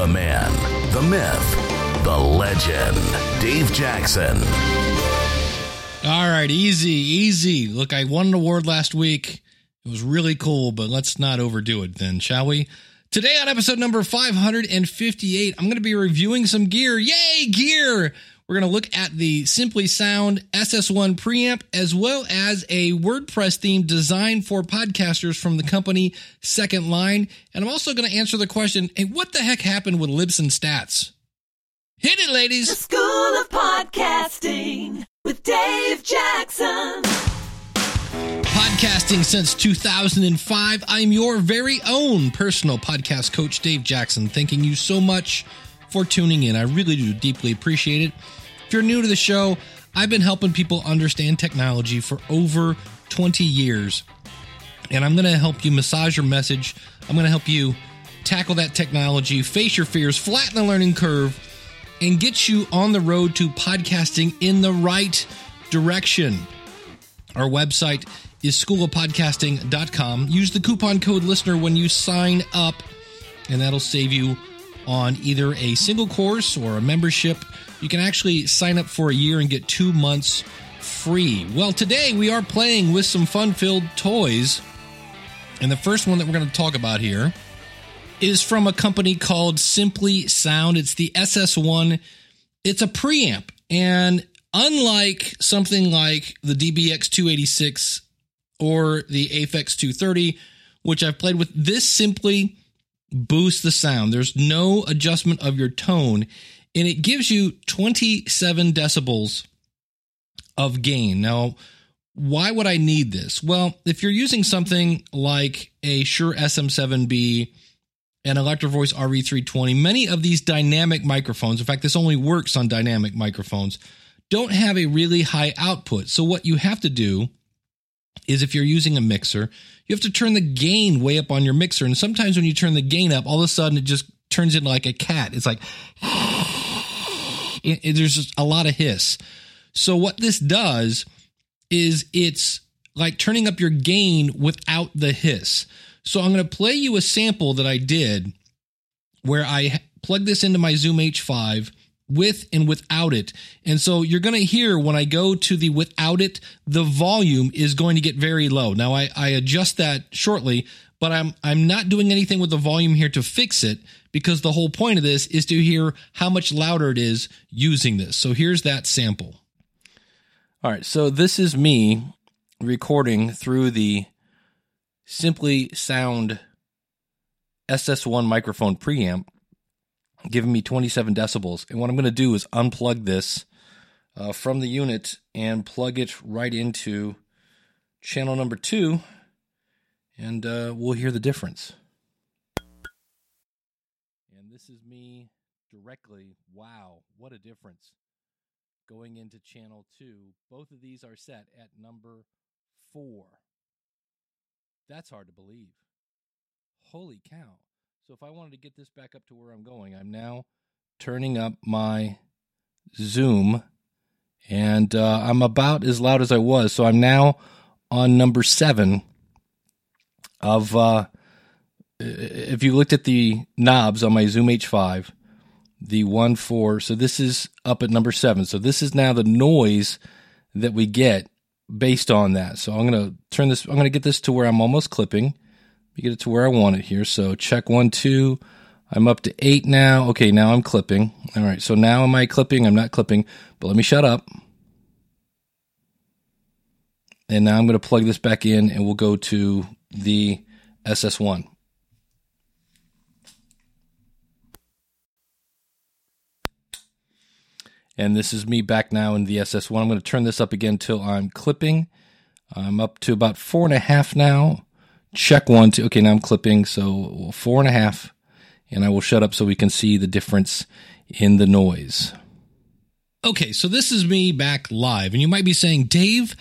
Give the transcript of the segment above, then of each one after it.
The man, the myth, the legend, Dave Jackson. All right, easy, easy. Look, I won an award last week. It was really cool, but let's not overdo it then, shall we? Today on episode number 558, I'm going to be reviewing some gear. Yay, gear! We're going to look at the Simply Sound SS1 preamp as well as a WordPress theme designed for podcasters from the company Second Line. And I'm also going to answer the question hey, what the heck happened with Libsyn Stats? Hit it, ladies! The School of Podcasting with Dave Jackson. Podcasting since 2005. I'm your very own personal podcast coach, Dave Jackson. Thanking you so much for tuning in. I really do deeply appreciate it. If you're new to the show, I've been helping people understand technology for over 20 years. And I'm going to help you massage your message. I'm going to help you tackle that technology, face your fears, flatten the learning curve, and get you on the road to podcasting in the right direction. Our website is schoolofpodcasting.com. Use the coupon code listener when you sign up, and that'll save you on either a single course or a membership. You can actually sign up for a year and get two months free. Well, today we are playing with some fun filled toys. And the first one that we're going to talk about here is from a company called Simply Sound. It's the SS1. It's a preamp. And unlike something like the DBX 286 or the Aphex 230, which I've played with, this simply boosts the sound. There's no adjustment of your tone and it gives you 27 decibels of gain. Now, why would I need this? Well, if you're using something like a Shure SM7B, an Electro Voice RE320, many of these dynamic microphones, in fact, this only works on dynamic microphones, don't have a really high output. So, what you have to do is if you're using a mixer, you have to turn the gain way up on your mixer. And sometimes when you turn the gain up, all of a sudden it just turns into like a cat. It's like, it, it, there's a lot of hiss. So what this does is it's like turning up your gain without the hiss. So I'm going to play you a sample that I did where I plug this into my Zoom H5 with and without it. And so you're going to hear when I go to the without it, the volume is going to get very low. Now I, I adjust that shortly, but I'm I'm not doing anything with the volume here to fix it because the whole point of this is to hear how much louder it is using this. So here's that sample. All right, so this is me recording through the Simply Sound SS1 microphone preamp, giving me 27 decibels. And what I'm going to do is unplug this uh, from the unit and plug it right into channel number two, and uh, we'll hear the difference. And this is me directly. Wow, what a difference. Going into channel two. Both of these are set at number four. That's hard to believe. Holy cow. So if I wanted to get this back up to where I'm going, I'm now turning up my Zoom and uh, I'm about as loud as I was. So I'm now on number seven of, uh, if you looked at the knobs on my Zoom H5, the one four, so this is up at number seven. So this is now the noise that we get based on that. So I'm going to turn this, I'm going to get this to where I'm almost clipping. Get it to where I want it here. So check one, two. I'm up to eight now. Okay, now I'm clipping. All right, so now am I clipping? I'm not clipping, but let me shut up. And now I'm going to plug this back in and we'll go to the SS1. And this is me back now in the SS1. I'm going to turn this up again till I'm clipping. I'm up to about four and a half now. Check one, two. Okay, now I'm clipping. So four and a half. And I will shut up so we can see the difference in the noise. Okay, so this is me back live. And you might be saying, Dave,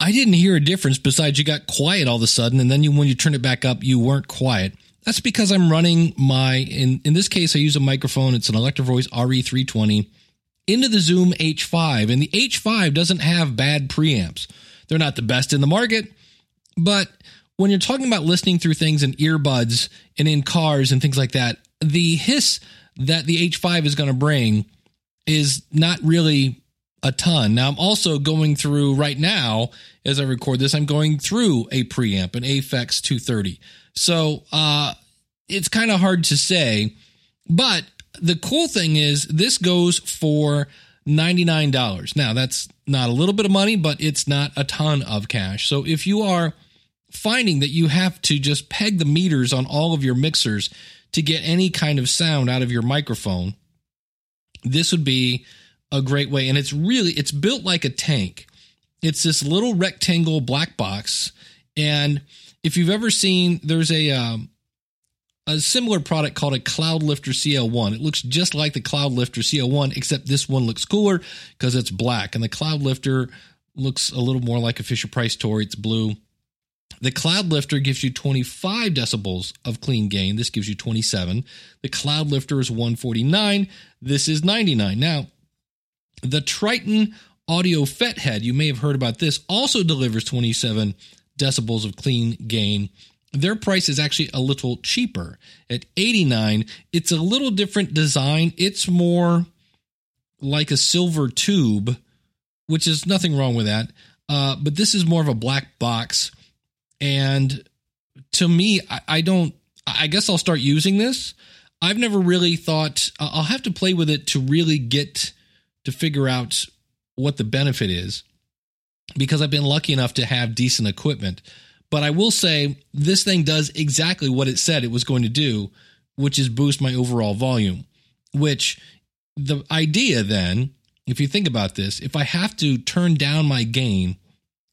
I didn't hear a difference besides you got quiet all of a sudden. And then you, when you turn it back up, you weren't quiet. That's because I'm running my, in, in this case, I use a microphone. It's an Electro Voice RE320 into the Zoom H5. And the H5 doesn't have bad preamps. They're not the best in the market, but when you're talking about listening through things in earbuds and in cars and things like that, the hiss that the H5 is going to bring is not really a ton. Now I'm also going through right now as I record this, I'm going through a preamp, an Aphex 230. So uh, it's kind of hard to say, but the cool thing is this goes for $99. Now that's not a little bit of money, but it's not a ton of cash. So if you are finding that you have to just peg the meters on all of your mixers to get any kind of sound out of your microphone, this would be a great way. And it's really, it's built like a tank. It's this little rectangle black box. And if you've ever seen, there's a, um, a similar product called a Cloud Lifter CL1. It looks just like the Cloud Lifter CL1, except this one looks cooler because it's black. And the Cloud Lifter looks a little more like a Fisher Price toy. It's blue. The Cloud Lifter gives you 25 decibels of clean gain. This gives you 27. The Cloud Lifter is 149. This is 99. Now, the Triton Audio FET head, you may have heard about this, also delivers 27 decibels of clean gain. Their price is actually a little cheaper at 89. It's a little different design. It's more like a silver tube, which is nothing wrong with that. Uh, but this is more of a black box. And to me, I, I don't, I guess I'll start using this. I've never really thought, I'll have to play with it to really get to figure out what the benefit is because I've been lucky enough to have decent equipment. But I will say this thing does exactly what it said it was going to do, which is boost my overall volume. Which the idea then, if you think about this, if I have to turn down my gain,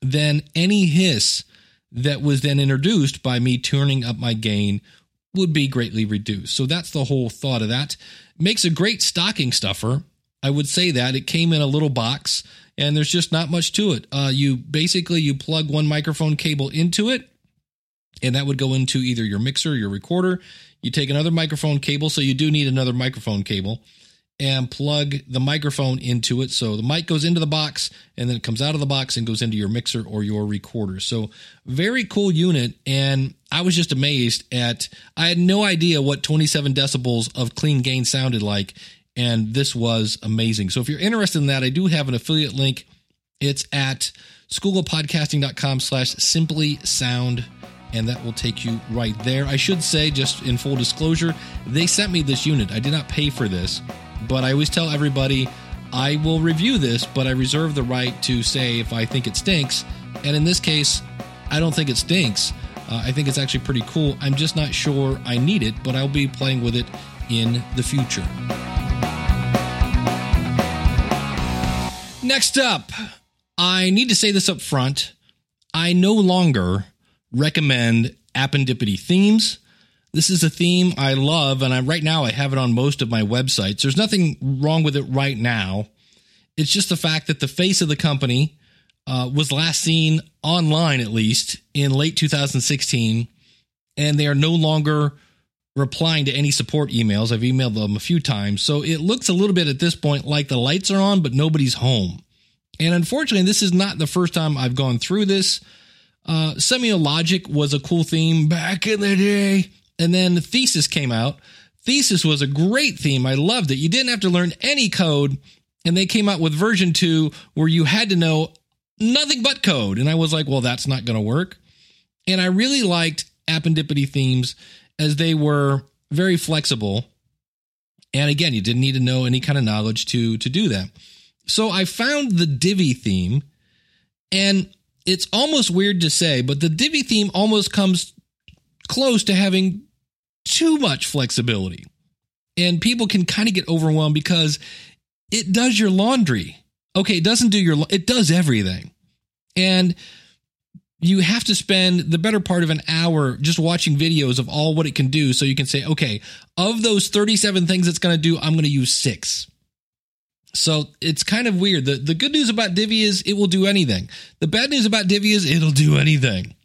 then any hiss that was then introduced by me turning up my gain would be greatly reduced. So that's the whole thought of that. Makes a great stocking stuffer. I would say that it came in a little box and there's just not much to it. Uh, you basically you plug one microphone cable into it, and that would go into either your mixer, or your recorder. You take another microphone cable, so you do need another microphone cable, and plug the microphone into it. So the mic goes into the box, and then it comes out of the box and goes into your mixer or your recorder. So very cool unit, and I was just amazed at. I had no idea what 27 decibels of clean gain sounded like and this was amazing. So if you're interested in that, I do have an affiliate link. It's at schoolofpodcasting.com slash simply sound and that will take you right there. I should say, just in full disclosure, they sent me this unit. I did not pay for this, but I always tell everybody I will review this, but I reserve the right to say if I think it stinks. And in this case, I don't think it stinks. Uh, I think it's actually pretty cool. I'm just not sure I need it, but I'll be playing with it in the future. Next up, I need to say this up front. I no longer recommend appendipity themes. This is a theme I love, and I right now I have it on most of my websites. There's nothing wrong with it right now. It's just the fact that the face of the company uh, was last seen online, at least in late 2016, and they are no longer replying to any support emails. I've emailed them a few times. So it looks a little bit at this point like the lights are on, but nobody's home. And unfortunately, this is not the first time I've gone through this. Uh, Semiologic was a cool theme back in the day. And then Thesis came out. Thesis was a great theme. I loved it. You didn't have to learn any code. And they came out with version two where you had to know nothing but code. And I was like, well, that's not going to work. And I really liked appendipity themes as they were very flexible. And again, you didn't need to know any kind of knowledge to to do that. So I found the Divi theme, and it's almost weird to say, but the Divi theme almost comes close to having too much flexibility. And people can kind of get overwhelmed because it does your laundry. Okay, it doesn't do your it does everything. And you have to spend the better part of an hour just watching videos of all what it can do so you can say okay of those 37 things it's going to do i'm going to use six so it's kind of weird the, the good news about divi is it will do anything the bad news about divi is it'll do anything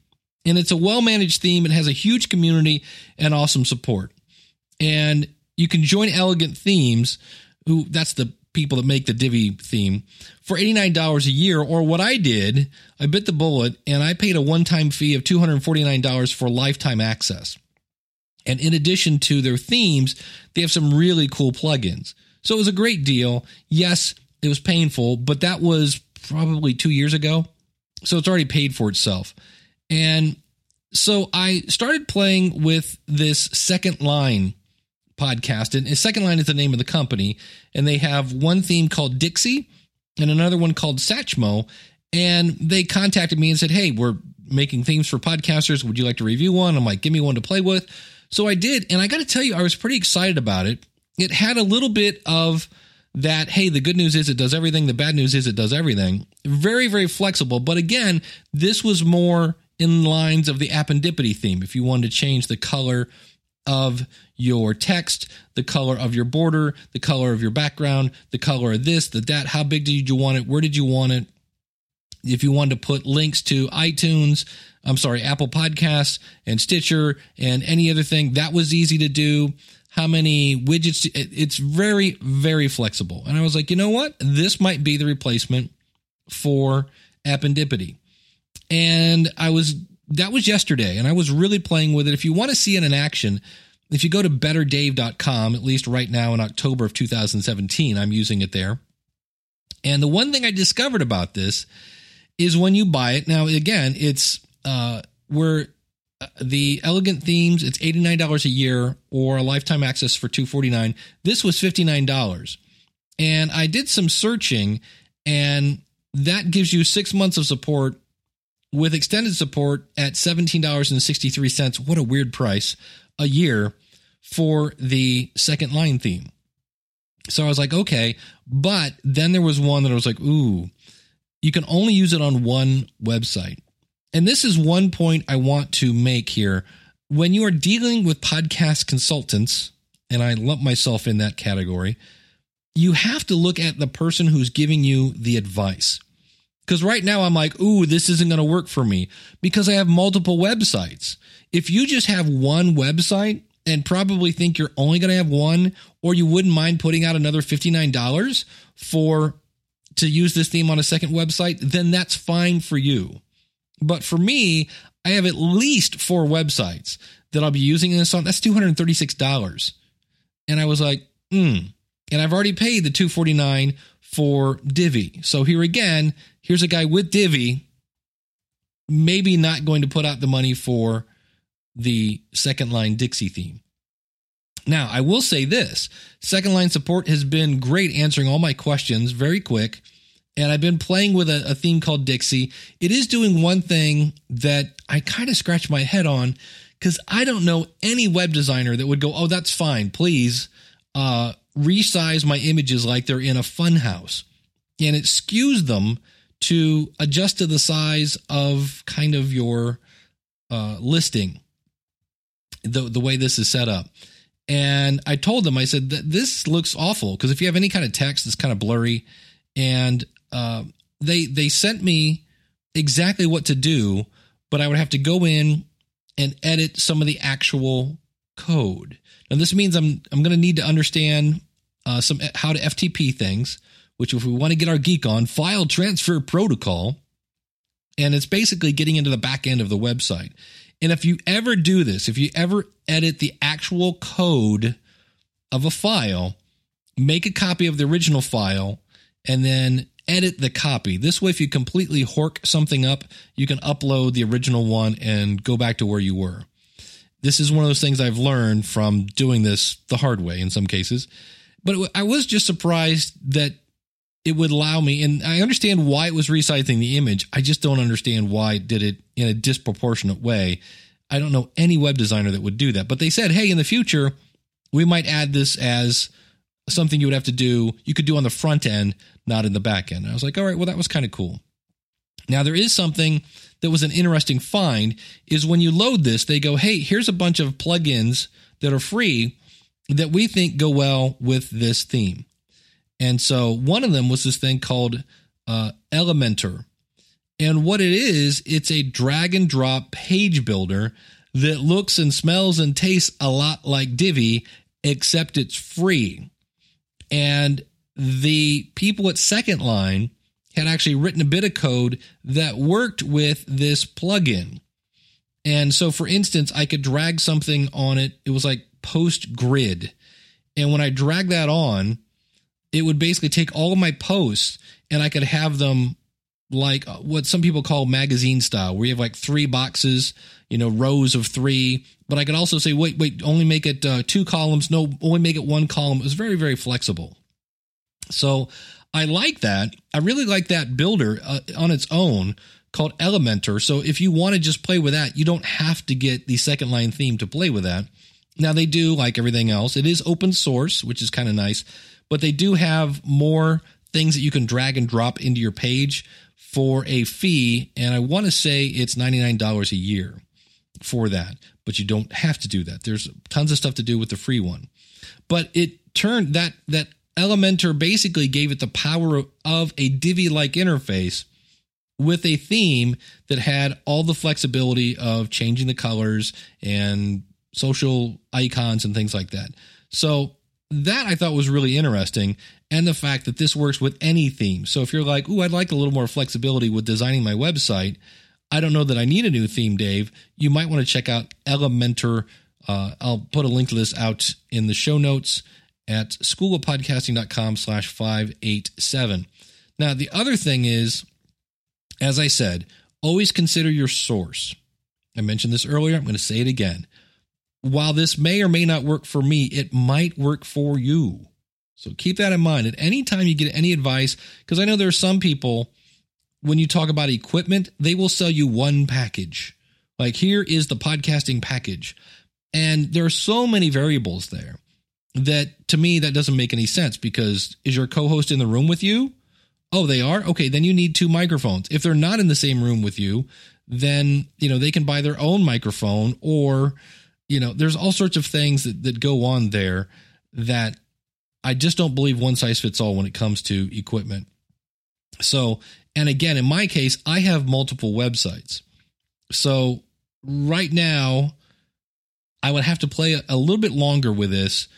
and it's a well managed theme it has a huge community and awesome support and you can join elegant themes who that's the people that make the Divi theme for $89 a year. Or what I did, I bit the bullet and I paid a one time fee of $249 for lifetime access. And in addition to their themes, they have some really cool plugins. So it was a great deal. Yes, it was painful, but that was probably two years ago. So it's already paid for itself. And so I started playing with this second line podcast. And second line is the name of the company. And they have one theme called Dixie and another one called Satchmo. And they contacted me and said, Hey, we're making themes for podcasters. Would you like to review one? I'm like, give me one to play with. So I did. And I got to tell you, I was pretty excited about it. It had a little bit of that, hey, the good news is it does everything. The bad news is it does everything. Very, very flexible. But again, this was more in lines of the appendipity theme. If you wanted to change the color of your text, the color of your border, the color of your background, the color of this, the that, how big did you want it? Where did you want it? If you wanted to put links to iTunes, I'm sorry, Apple Podcasts and Stitcher and any other thing, that was easy to do. How many widgets? It's very, very flexible. And I was like, you know what? This might be the replacement for Appendipity. And I was, that was yesterday, and I was really playing with it. If you want to see it in action, if you go to betterdave.com, at least right now in October of 2017, I'm using it there. And the one thing I discovered about this is when you buy it. Now, again, it's uh, where uh, the elegant themes it's $89 a year or a lifetime access for 249 this was $59 and i did some searching and that gives you six months of support with extended support at $17.63 what a weird price a year for the second line theme so i was like okay but then there was one that i was like ooh you can only use it on one website and this is one point I want to make here. When you are dealing with podcast consultants, and I lump myself in that category, you have to look at the person who's giving you the advice. Because right now I'm like, ooh, this isn't going to work for me because I have multiple websites. If you just have one website and probably think you're only going to have one, or you wouldn't mind putting out another $59 for to use this theme on a second website, then that's fine for you. But for me, I have at least four websites that I'll be using this on. That's $236. And I was like, hmm. And I've already paid the 249 for Divi. So here again, here's a guy with Divi, maybe not going to put out the money for the second line Dixie theme. Now, I will say this second line support has been great answering all my questions very quick and I've been playing with a, a, theme called Dixie. It is doing one thing that I kind of scratch my head on because I don't know any web designer that would go, "Oh, that's fine. Please uh, resize my images like they're in a funhouse," and it skews them to adjust to the size of kind of your uh, listing. The the way this is set up. And I told them, I said this looks awful because if you have any kind of text it's kind of blurry, and uh, they they sent me exactly what to do, but I would have to go in and edit some of the actual code. Now this means I'm I'm going to need to understand uh, some how to FTP things, which if we want to get our geek on file transfer protocol, and it's basically getting into the back end of the website. And if you ever do this, if you ever edit the actual code of a file, make a copy of the original file and then edit the copy. This way, if you completely hork something up, you can upload the original one and go back to where you were. This is one of those things I've learned from doing this the hard way in some cases. But I was just surprised that it would allow me, and I understand why it was resizing the image. I just don't understand why it did it in a disproportionate way. I don't know any web designer that would do that. But they said, hey, in the future, we might add this as something you would have to do, you could do on the front end, not in the back end. And I was like, all right, well, that was kind of cool. Now, there is something that was an interesting find is when you load this, they go, hey, here's a bunch of plugins that are free that we think go well with this theme. And so one of them was this thing called uh, Elementor. And what it is, it's a drag and drop page builder that looks and smells and tastes a lot like Divi, except it's free. And the people at Second Line had actually written a bit of code that worked with this plugin. And so, for instance, I could drag something on it. It was like post grid. And when I drag that on, it would basically take all of my posts and I could have them like what some people call magazine style, where you have like three boxes, you know, rows of three. But I could also say, wait, wait, only make it uh, two columns. No, only make it one column. It was very, very flexible. So I like that. I really like that builder uh, on its own called Elementor. So if you want to just play with that, you don't have to get the second line theme to play with that. Now they do like everything else. It is open source, which is kind of nice, but they do have more things that you can drag and drop into your page for a fee. And I want to say it's $99 a year for that, but you don't have to do that. There's tons of stuff to do with the free one. But it turned that that Elementor basically gave it the power of a Divi like interface with a theme that had all the flexibility of changing the colors and social icons and things like that. So that I thought was really interesting. And the fact that this works with any theme. So if you're like, ooh, I'd like a little more flexibility with designing my website, I don't know that I need a new theme, Dave. You might want to check out Elementor. Uh, I'll put a link to this out in the show notes at schoolofpodcasting.com slash 587. Now, the other thing is, as I said, always consider your source. I mentioned this earlier. I'm going to say it again. While this may or may not work for me, it might work for you. So keep that in mind. At any time you get any advice, because I know there are some people, when you talk about equipment, they will sell you one package. Like, here is the podcasting package. And there are so many variables there that to me that doesn't make any sense because is your co-host in the room with you? Oh, they are? Okay, then you need two microphones. If they're not in the same room with you, then, you know, they can buy their own microphone or, you know, there's all sorts of things that, that go on there that I just don't believe one size fits all when it comes to equipment. So, and again, in my case, I have multiple websites. So right now, I would have to play a, a little bit longer with this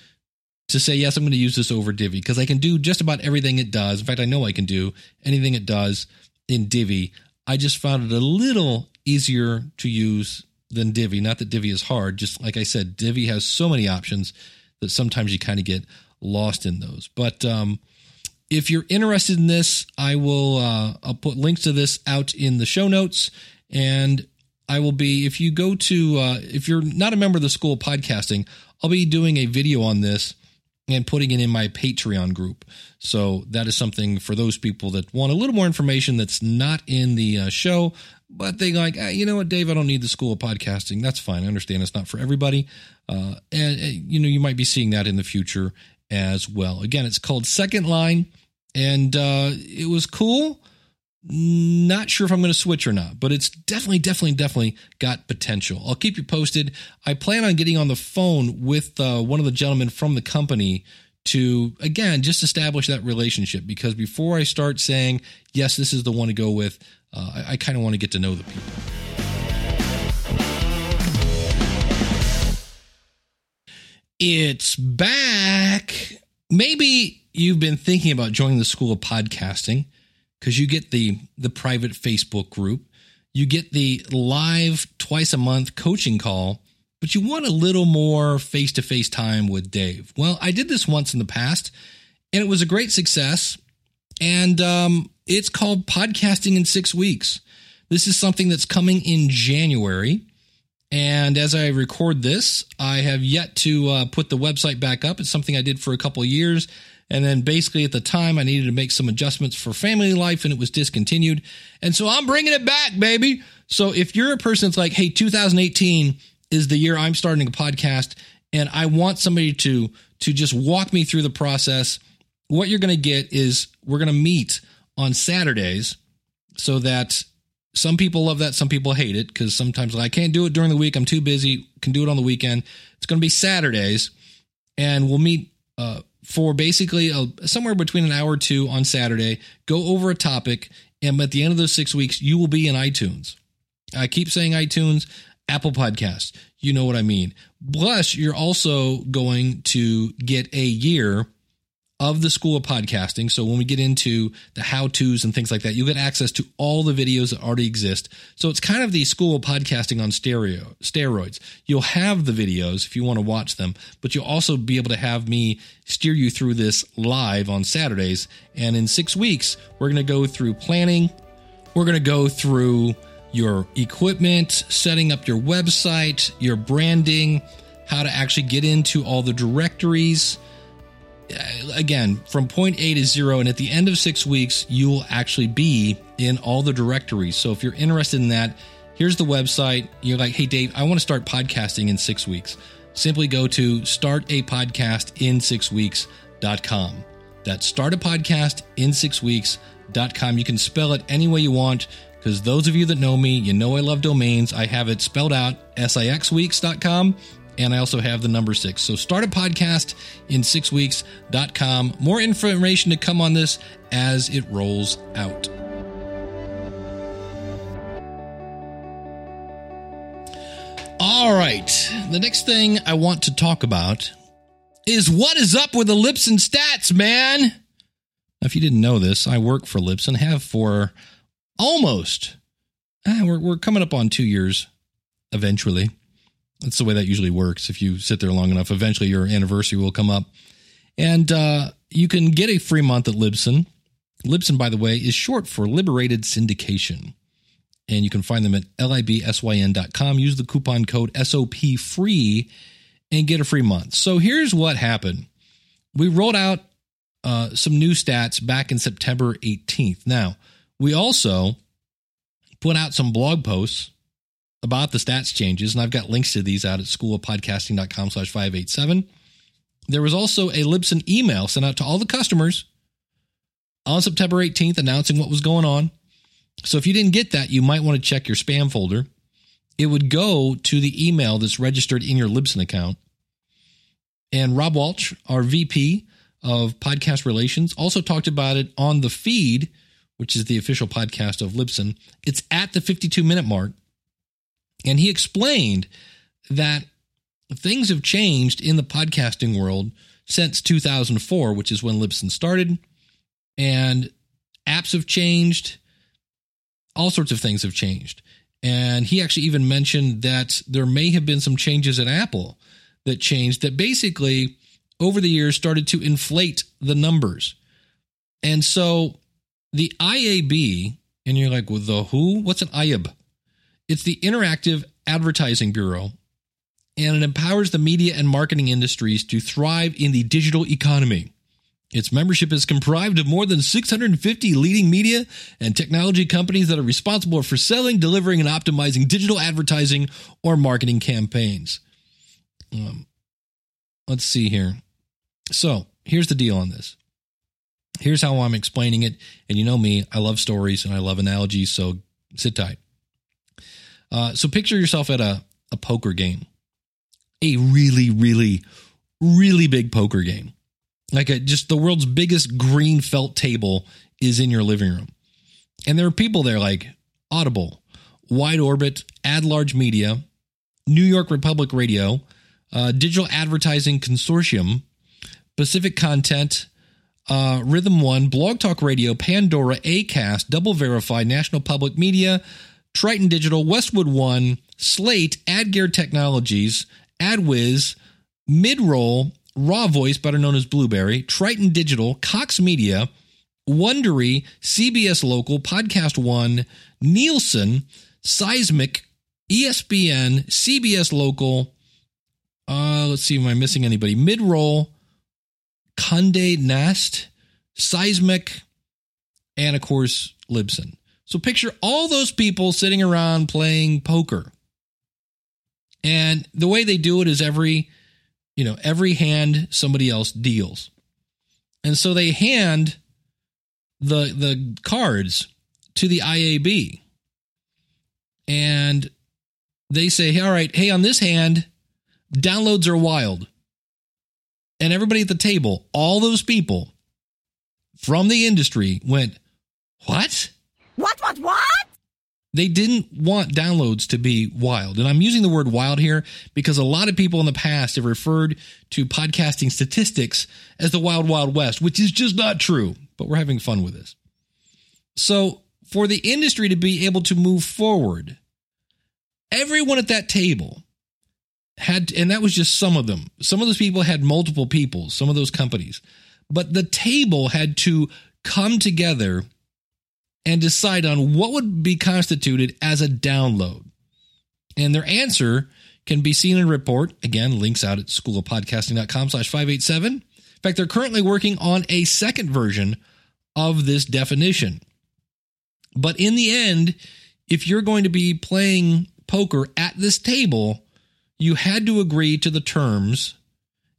to say, yes, I'm going to use this over Divi because I can do just about everything it does. In fact, I know I can do anything it does in Divi. I just found it a little easier to use than Divi. Not that Divi is hard, just like I said, Divi has so many options that sometimes you kind of get lost in those. But um, if you're interested in this, I will uh, I'll put links to this out in the show notes, and I will be if you go to uh, if you're not a member of the School of Podcasting, I'll be doing a video on this and putting it in my Patreon group. So that is something for those people that want a little more information that's not in the uh, show, but they like, ah, you know what, Dave, I don't need the school of podcasting. That's fine. I understand it's not for everybody. Uh, and, uh, you know, you might be seeing that in the future as well. Again, it's called Second Line, and uh, it was cool. Not sure if I'm going to switch or not, but it's definitely, definitely, definitely got potential. I'll keep you posted. I plan on getting on the phone with uh, one of the gentlemen from the company to, again, just establish that relationship because before I start saying, yes, this is the one to go with, uh, I, I kind of want to get to know the people. It's back. Maybe you've been thinking about joining the School of Podcasting because you get the the private Facebook group, you get the live twice a month coaching call, but you want a little more face to face time with Dave. Well, I did this once in the past, and it was a great success. And um, it's called Podcasting in Six Weeks. This is something that's coming in January. And as I record this, I have yet to uh, put the website back up. It's something I did for a couple years. And then basically at the time, I needed to make some adjustments for family life and it was discontinued. And so I'm bringing it back, baby. So if you're a person that's like, hey, 2018 is the year I'm starting a podcast and I want somebody to, to just walk me through the process, what you're going to get is we're going to meet on Saturdays so that some people love that. Some people hate it because sometimes like, I can't do it during the week. I'm too busy. Can do it on the weekend. It's going to be Saturdays and we'll meet, uh, for basically a, somewhere between an hour or two on Saturday, go over a topic, and at the end of those six weeks, you will be in iTunes. I keep saying iTunes, Apple Podcast. You know what I mean. Plus, you're also going to get a year of the School of Podcasting. So when we get into the how to's and things like that, you'll get access to all the videos that already exist. So it's kind of the School of Podcasting on stereo steroids. You'll have the videos if you want to watch them, but you'll also be able to have me steer you through this live on Saturdays. And in six weeks, we're going to go through planning. We're going to go through your equipment, setting up your website, your branding, how to actually get into all the directories uh, again from point A to zero, and at the end of six weeks, you will actually be in all the directories. So if you're interested in that, here's the website. You're like, hey, Dave, I want to start podcasting in six weeks. Simply go to startapodcastin6weeks.com. That's startapodcastin6weeks.com. You can spell it any way you want because those of you that know me, you know I love domains. I have it spelled out sixweeks.com and I also have the number six. So start a podcast in six weeks.com. More information to come on this as it rolls out. All right. The next thing I want to talk about is what is up with the Libsyn stats, man. Now, if you didn't know this, I work for Libsyn, have for almost, eh, we're, we're coming up on two years eventually. That's the way that usually works. If you sit there long enough, eventually your anniversary will come up. And uh, you can get a free month at Libsyn. Libsyn, by the way, is short for Liberated Syndication. And you can find them at libsyn.com. Use the coupon code SOP free and get a free month. So here's what happened we rolled out uh, some new stats back in September 18th. Now, we also put out some blog posts about the stats changes, and I've got links to these out at schoolofpodcasting.com slash 587. There was also a Libsyn email sent out to all the customers on September 18th announcing what was going on. So if you didn't get that, you might want to check your spam folder. It would go to the email that's registered in your Libsyn account. And Rob Walsh, our VP of podcast relations, also talked about it on the feed, which is the official podcast of Libsyn. It's at the 52 minute mark. And he explained that things have changed in the podcasting world since 2004, which is when Libsyn started. And apps have changed. All sorts of things have changed. And he actually even mentioned that there may have been some changes at Apple that changed that basically over the years started to inflate the numbers. And so the IAB, and you're like, well, the who? What's an IAB? It's the Interactive Advertising Bureau, and it empowers the media and marketing industries to thrive in the digital economy. Its membership is comprised of more than 650 leading media and technology companies that are responsible for selling, delivering, and optimizing digital advertising or marketing campaigns. Um, let's see here. So here's the deal on this. Here's how I'm explaining it. And you know me, I love stories and I love analogies, so sit tight. Uh, so picture yourself at a, a poker game, a really, really, really big poker game. Like a, just the world's biggest green felt table is in your living room. And there are people there like Audible, Wide Orbit, Ad Large Media, New York Republic Radio, uh, Digital Advertising Consortium, Pacific Content, uh, Rhythm One, Blog Talk Radio, Pandora, Acast, Double Verify, National Public Media, Triton Digital, Westwood One, Slate, AdGear Technologies, AdWiz, Midroll, Raw Voice, better known as Blueberry, Triton Digital, Cox Media, Wondery, CBS Local, Podcast One, Nielsen, Seismic, ESPN, CBS Local. Uh, let's see, am I missing anybody? Midroll, Conde Nast, Seismic, and of course, Libsyn. So picture all those people sitting around playing poker. And the way they do it is every, you know, every hand somebody else deals. And so they hand the the cards to the IAB. And they say, "All right, hey, on this hand, downloads are wild." And everybody at the table, all those people from the industry went, "What?" What, what, what? They didn't want downloads to be wild. And I'm using the word wild here because a lot of people in the past have referred to podcasting statistics as the wild, wild west, which is just not true, but we're having fun with this. So, for the industry to be able to move forward, everyone at that table had, and that was just some of them. Some of those people had multiple people, some of those companies, but the table had to come together and decide on what would be constituted as a download. And their answer can be seen in a report. Again, links out at schoolofpodcasting.com slash 587. In fact, they're currently working on a second version of this definition. But in the end, if you're going to be playing poker at this table, you had to agree to the terms.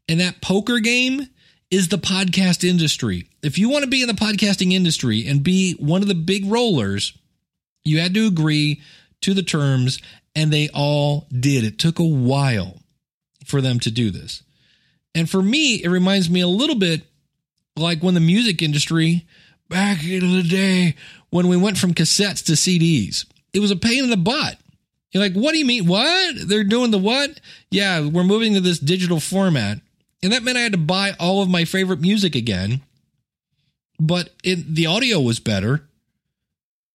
And that poker game is the podcast industry. If you want to be in the podcasting industry and be one of the big rollers, you had to agree to the terms, and they all did. It took a while for them to do this. And for me, it reminds me a little bit like when the music industry back in the day when we went from cassettes to CDs. It was a pain in the butt. You're like, what do you mean? What? They're doing the what? Yeah, we're moving to this digital format. And that meant I had to buy all of my favorite music again. But it, the audio was better.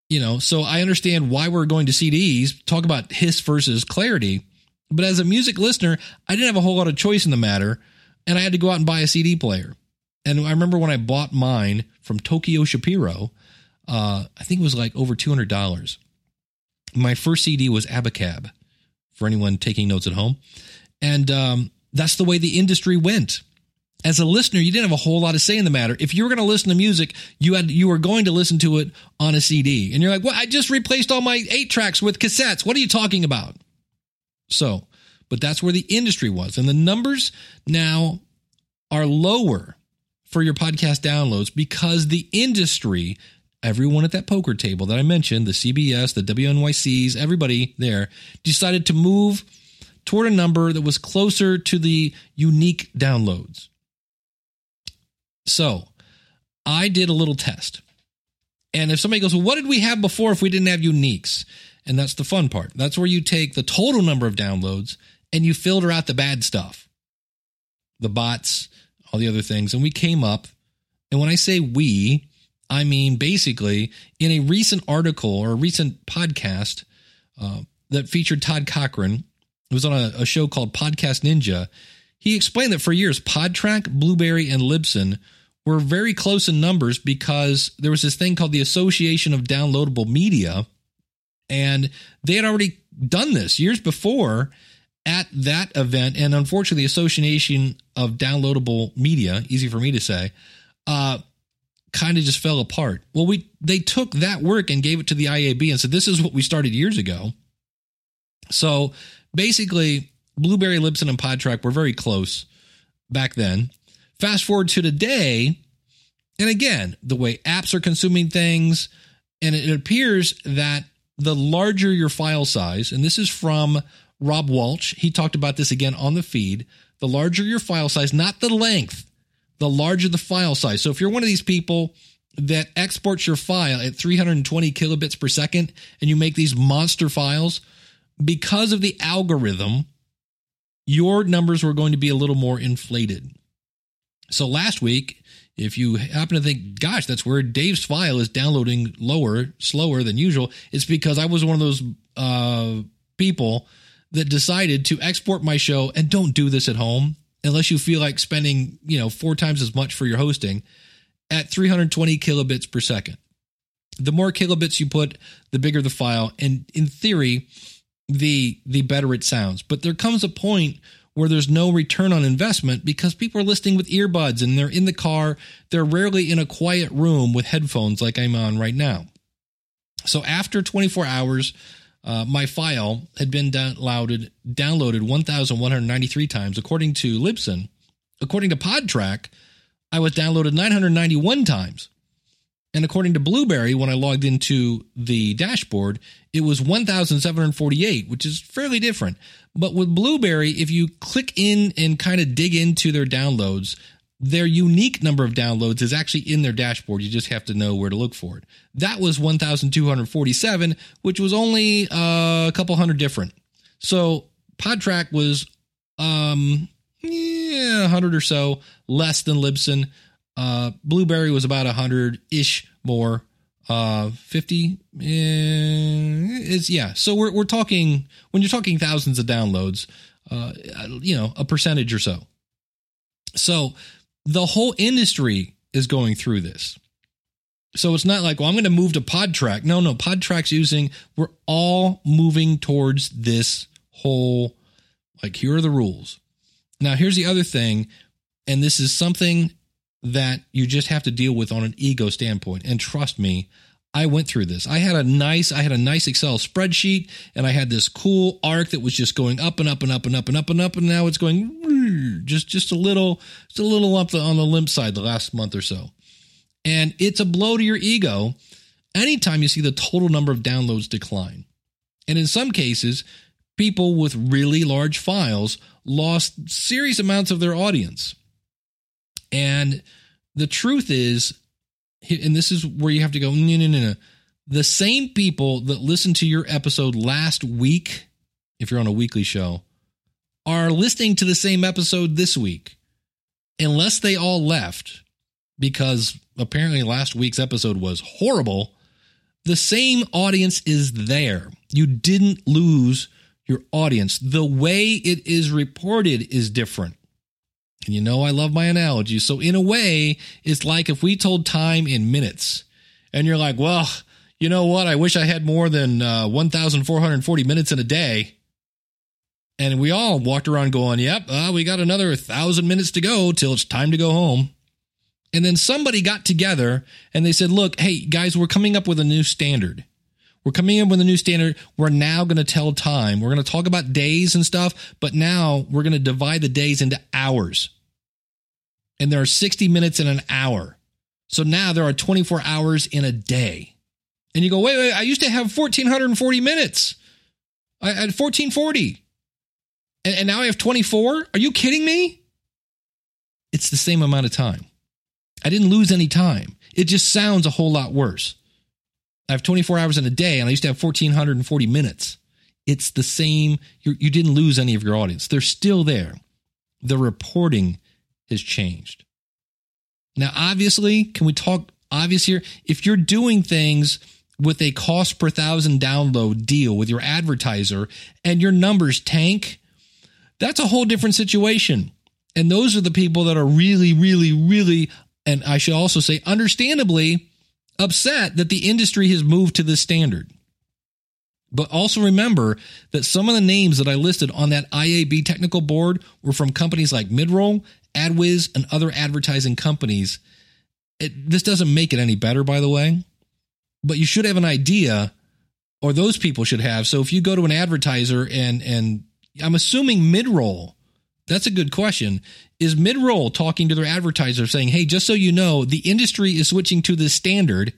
You know, so I understand why we're going to CDs, talk about hiss versus clarity. But as a music listener, I didn't have a whole lot of choice in the matter. And I had to go out and buy a CD player. And I remember when I bought mine from Tokyo Shapiro, uh, I think it was like over $200. My first CD was Abacab for anyone taking notes at home. And um, that's the way the industry went. As a listener, you didn't have a whole lot of say in the matter. If you were going to listen to music, you had you were going to listen to it on a CD. And you're like, "Well, I just replaced all my 8 tracks with cassettes. What are you talking about?" So, but that's where the industry was. And the numbers now are lower for your podcast downloads because the industry, everyone at that poker table that I mentioned, the CBS, the WNYCs, everybody there decided to move toward a number that was closer to the unique downloads. So I did a little test. And if somebody goes, well, what did we have before if we didn't have uniques? And that's the fun part. That's where you take the total number of downloads and you filter out the bad stuff, the bots, all the other things. And we came up, and when I say we, I mean basically in a recent article or a recent podcast uh, that featured Todd Cochran, it was on a, a show called Podcast Ninja. He explained that for years, Podtrac, Blueberry, and Libsyn were very close in numbers because there was this thing called the Association of Downloadable Media, and they had already done this years before at that event. And unfortunately, the Association of Downloadable Media, easy for me to say, uh, kind of just fell apart. Well, we they took that work and gave it to the IAB and said, "This is what we started years ago." So basically, Blueberry Libsyn, and Podtrac were very close back then. Fast forward to today, and again, the way apps are consuming things, and it appears that the larger your file size, and this is from Rob Walsh, he talked about this again on the feed. The larger your file size, not the length, the larger the file size. So if you're one of these people that exports your file at 320 kilobits per second and you make these monster files, because of the algorithm, your numbers were going to be a little more inflated. So last week, if you happen to think, gosh, that's where Dave's file is downloading lower, slower than usual, it's because I was one of those uh, people that decided to export my show and don't do this at home unless you feel like spending, you know, four times as much for your hosting at 320 kilobits per second. The more kilobits you put, the bigger the file. And in theory, the the better it sounds. But there comes a point where there's no return on investment because people are listening with earbuds and they're in the car. They're rarely in a quiet room with headphones like I'm on right now. So after 24 hours, uh, my file had been downloaded downloaded 1,193 times according to Libsyn. According to Podtrac, I was downloaded 991 times. And according to Blueberry, when I logged into the dashboard, it was 1,748, which is fairly different. But with Blueberry, if you click in and kind of dig into their downloads, their unique number of downloads is actually in their dashboard. You just have to know where to look for it. That was 1,247, which was only uh, a couple hundred different. So Podtrac was, um, yeah, 100 or so less than Libsyn. Uh, Blueberry was about 100 ish more. Uh, 50 eh, is, yeah. So we're, we're talking, when you're talking thousands of downloads, uh, you know, a percentage or so. So the whole industry is going through this. So it's not like, well, I'm going to move to Podtrac. No, no, Podtrac's using, we're all moving towards this whole, like, here are the rules. Now, here's the other thing, and this is something that you just have to deal with on an ego standpoint. And trust me, I went through this. I had a nice, I had a nice Excel spreadsheet, and I had this cool arc that was just going up and up and up and up and up and up, and now it's going just just a little, just a little up on the limp side the last month or so, and it's a blow to your ego anytime you see the total number of downloads decline, and in some cases, people with really large files lost serious amounts of their audience, and the truth is and this is where you have to go, no, no, no, no. The same people that listened to your episode last week, if you're on a weekly show, are listening to the same episode this week. Unless they all left, because apparently last week's episode was horrible, the same audience is there. You didn't lose your audience. The way it is reported is different. And you know, I love my analogies. So, in a way, it's like if we told time in minutes, and you're like, well, you know what? I wish I had more than uh, 1,440 minutes in a day. And we all walked around going, yep, uh, we got another thousand minutes to go till it's time to go home. And then somebody got together and they said, look, hey, guys, we're coming up with a new standard. We're coming in with a new standard. We're now going to tell time. We're going to talk about days and stuff, but now we're going to divide the days into hours. And there are 60 minutes in an hour. So now there are 24 hours in a day. And you go, wait, wait, I used to have 1,440 minutes. I had 1,440. And, and now I have 24? Are you kidding me? It's the same amount of time. I didn't lose any time. It just sounds a whole lot worse. I have 24 hours in a day and I used to have 1,440 minutes. It's the same. You're, you did not lose any of your audience. They're still there. The reporting has changed. Now, obviously, can we talk obvious here? If you're doing things with a cost per thousand download deal with your advertiser and your numbers tank, that's a whole different situation. And those are the people that are really, really, really, and I should also say, understandably, upset that the industry has moved to this standard. But also remember that some of the names that I listed on that IAB technical board were from companies like Midroll, AdsWizz, and other advertising companies. It, this doesn't make it any better, by the way, but you should have an idea, or those people should have. So if you go to an advertiser and and I'm assuming Midroll that's a good question. Is Midroll talking to their advertiser saying, hey, just so you know, the industry is switching to this standard.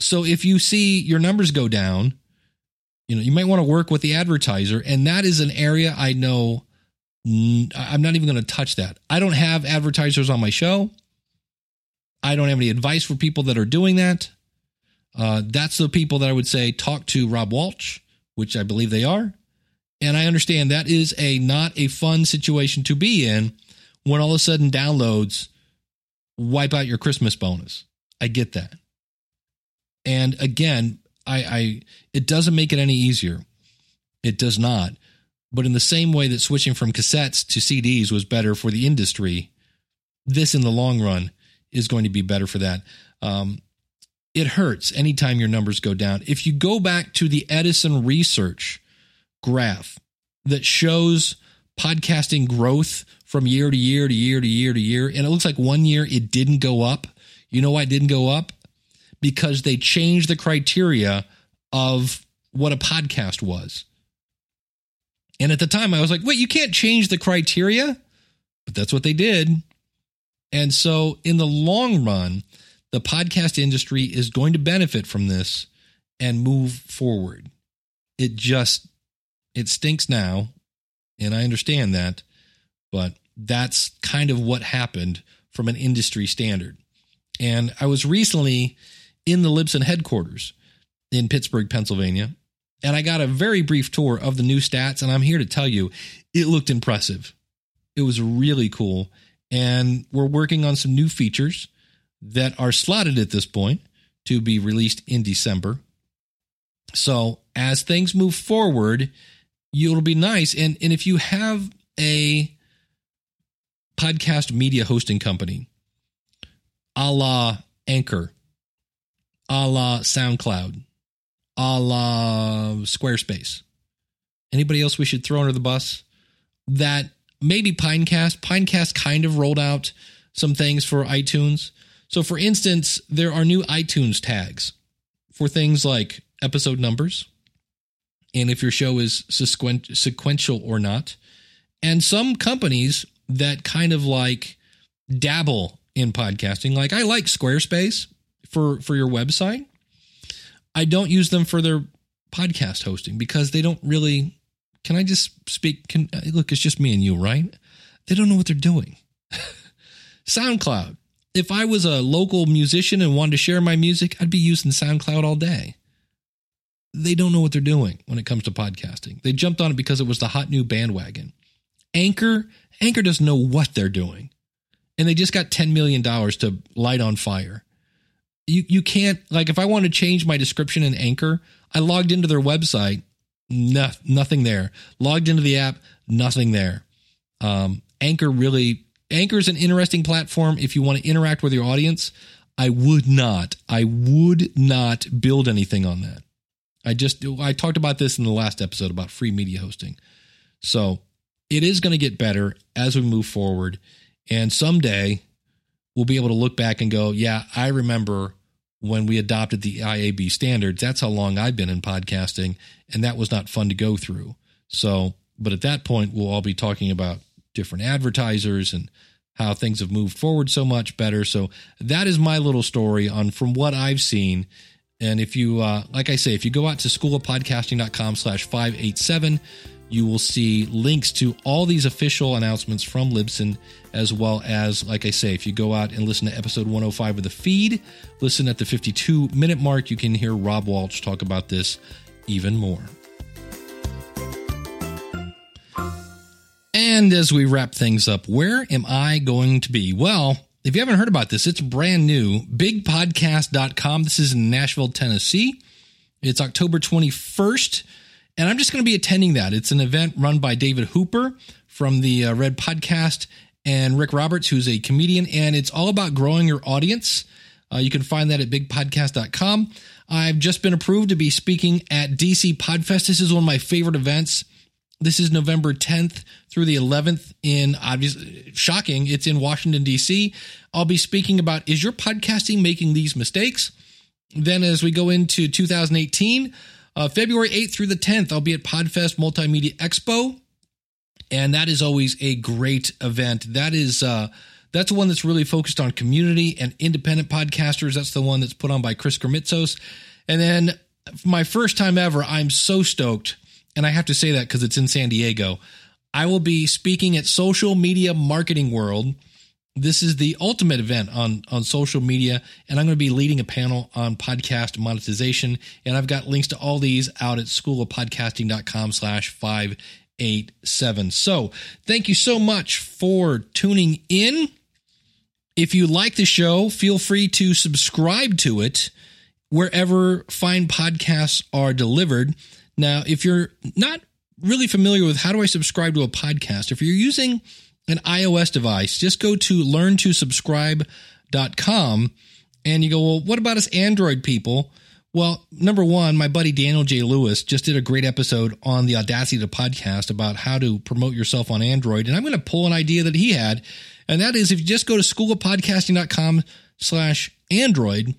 So if you see your numbers go down, you know, you might want to work with the advertiser. And that is an area I know I'm not even going to touch that. I don't have advertisers on my show. I don't have any advice for people that are doing that. Uh, that's the people that I would say talk to Rob Walsh, which I believe they are. And I understand that is a not a fun situation to be in when all of a sudden downloads wipe out your Christmas bonus. I get that. And again, I, I it doesn't make it any easier. It does not. But in the same way that switching from cassettes to CDs was better for the industry, this in the long run is going to be better for that. Um, it hurts anytime your numbers go down. If you go back to the Edison research graph that shows podcasting growth from year to year to year to year to year. And it looks like one year it didn't go up. You know why it didn't go up? Because they changed the criteria of what a podcast was. And at the time, I was like, wait, you can't change the criteria? But that's what they did. And so, in the long run, the podcast industry is going to benefit from this and move forward. It just it stinks now, and I understand that, but that's kind of what happened from an industry standard. And I was recently in the Libsyn headquarters in Pittsburgh, Pennsylvania, and I got a very brief tour of the new stats. And I'm here to tell you, it looked impressive. It was really cool. And we're working on some new features that are slotted at this point to be released in December. So as things move forward, it'll be nice. And, and if you have a podcast media hosting company, a la Anchor, a la SoundCloud, a la Squarespace. Anybody else we should throw under the bus? That maybe Pinecast. Pinecast kind of rolled out some things for iTunes. So, for instance, there are new iTunes tags for things like episode numbers and if your show is sequential or not. And some companies that kind of like dabble in podcasting, like I like Squarespace for for your website. I don't use them for their podcast hosting because they don't really. Can I just speak? Can look? It's just me and you, right? They don't know what they're doing. SoundCloud. If I was a local musician and wanted to share my music, I'd be using SoundCloud all day. They don't know what they're doing when it comes to podcasting. They jumped on it because it was the hot new bandwagon. Anchor, Anchor doesn't know what they're doing. And they just got $10 million to light on fire you you can't like if I want to change my description in Anchor, I logged into their website, no, nothing there. Logged into the app, nothing there. Um, Anchor really Anchor is an interesting platform if you want to interact with your audience. I would not, I would not build anything on that. I just I talked about this in the last episode about free media hosting. So it is going to get better as we move forward. And someday we'll be able to look back and go, yeah, I remember when we adopted the IAB standards. That's how long I've been in podcasting, and that was not fun to go through. So, but at that point, we'll all be talking about different advertisers and how things have moved forward so much better. So that is my little story on from what I've seen. And if you, uh, like I say, if you go out to schoolofpodcasting.com slash 587, you will see links to all these official announcements from Libsyn, as well as, like I say, if you go out and listen to episode 105 of the feed, listen at the 52 minute mark, you can hear Rob Walsh talk about this even more. And as we wrap things up, where am I going to be? Well, if you haven't heard about this, it's brand new. Bigpodcast.com. This is in Nashville, Tennessee. It's October 21st and I'm just going to be attending that. It's an event run by David Hooper from the uh, Red Podcast and Rick Roberts, who's a comedian, and it's all about growing your audience. Uh, you can find that at bigpodcast.com. I've just been approved to be speaking at DC Podfest. This is one of my favorite events. This is November 10th through the 11th in obviously shocking. It's in Washington D.C. I'll be speaking about is your podcasting making these mistakes? Then as we go into 2018, uh, February 8th through the 10th, I'll be at Podfest Multimedia Expo. And that is always a great event. That is, uh, that's the one that's really focused on community and independent podcasters. That's the one that's put on by Chris Krimitsos. And then my first time ever, I'm so stoked. And I have to say that because it's in San Diego. I will be speaking at Social Media Marketing World. This is the ultimate event on on social media and i'm going to be leading a panel on podcast monetization and i've got links to all these out at schoolofpodcasting.com slash 587 so thank you so much for tuning in. If you like the show feel free to subscribe to it wherever fine podcasts are delivered now if you're not really familiar with how do i subscribe to a podcast if you're using an iOS device, just go to learntosubscribe.com and you go, well, what about us Android people? Well, number one, my buddy Daniel J. Lewis just did a great episode on the Audacity to podcast about how to promote yourself on Android. And I'm going to pull an idea that he had. And that is if you just go to schoolofpodcasting.com slash Android,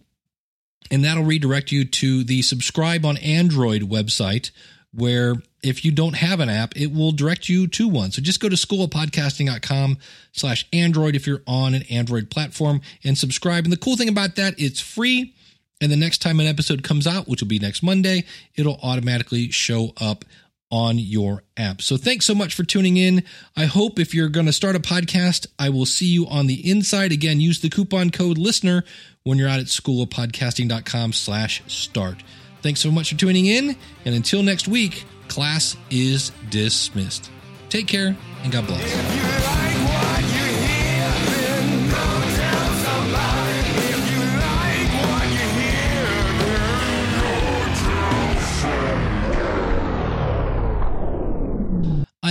and that'll redirect you to the subscribe on Android website where if you don't have an app, it will direct you to one. So just go to schoolofpodcasting.com slash Android if you're on an Android platform and subscribe. And the cool thing about that, it's free. And the next time an episode comes out, which will be next Monday, it'll automatically show up on your app. So thanks so much for tuning in. I hope if you're going to start a podcast, I will see you on the inside. Again, use the coupon code listener when you're out at schoolofpodcasting.com slash start. Thanks so much for tuning in. And until next week, class is dismissed. Take care and God bless.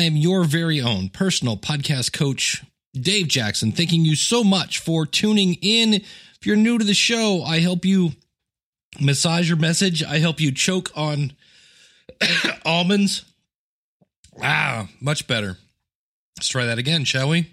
I am your very own personal podcast coach, Dave Jackson. Thanking you so much for tuning in. If you're new to the show, I help you massage your message. I help you choke on almonds. Ah, much better. Let's try that again, shall we?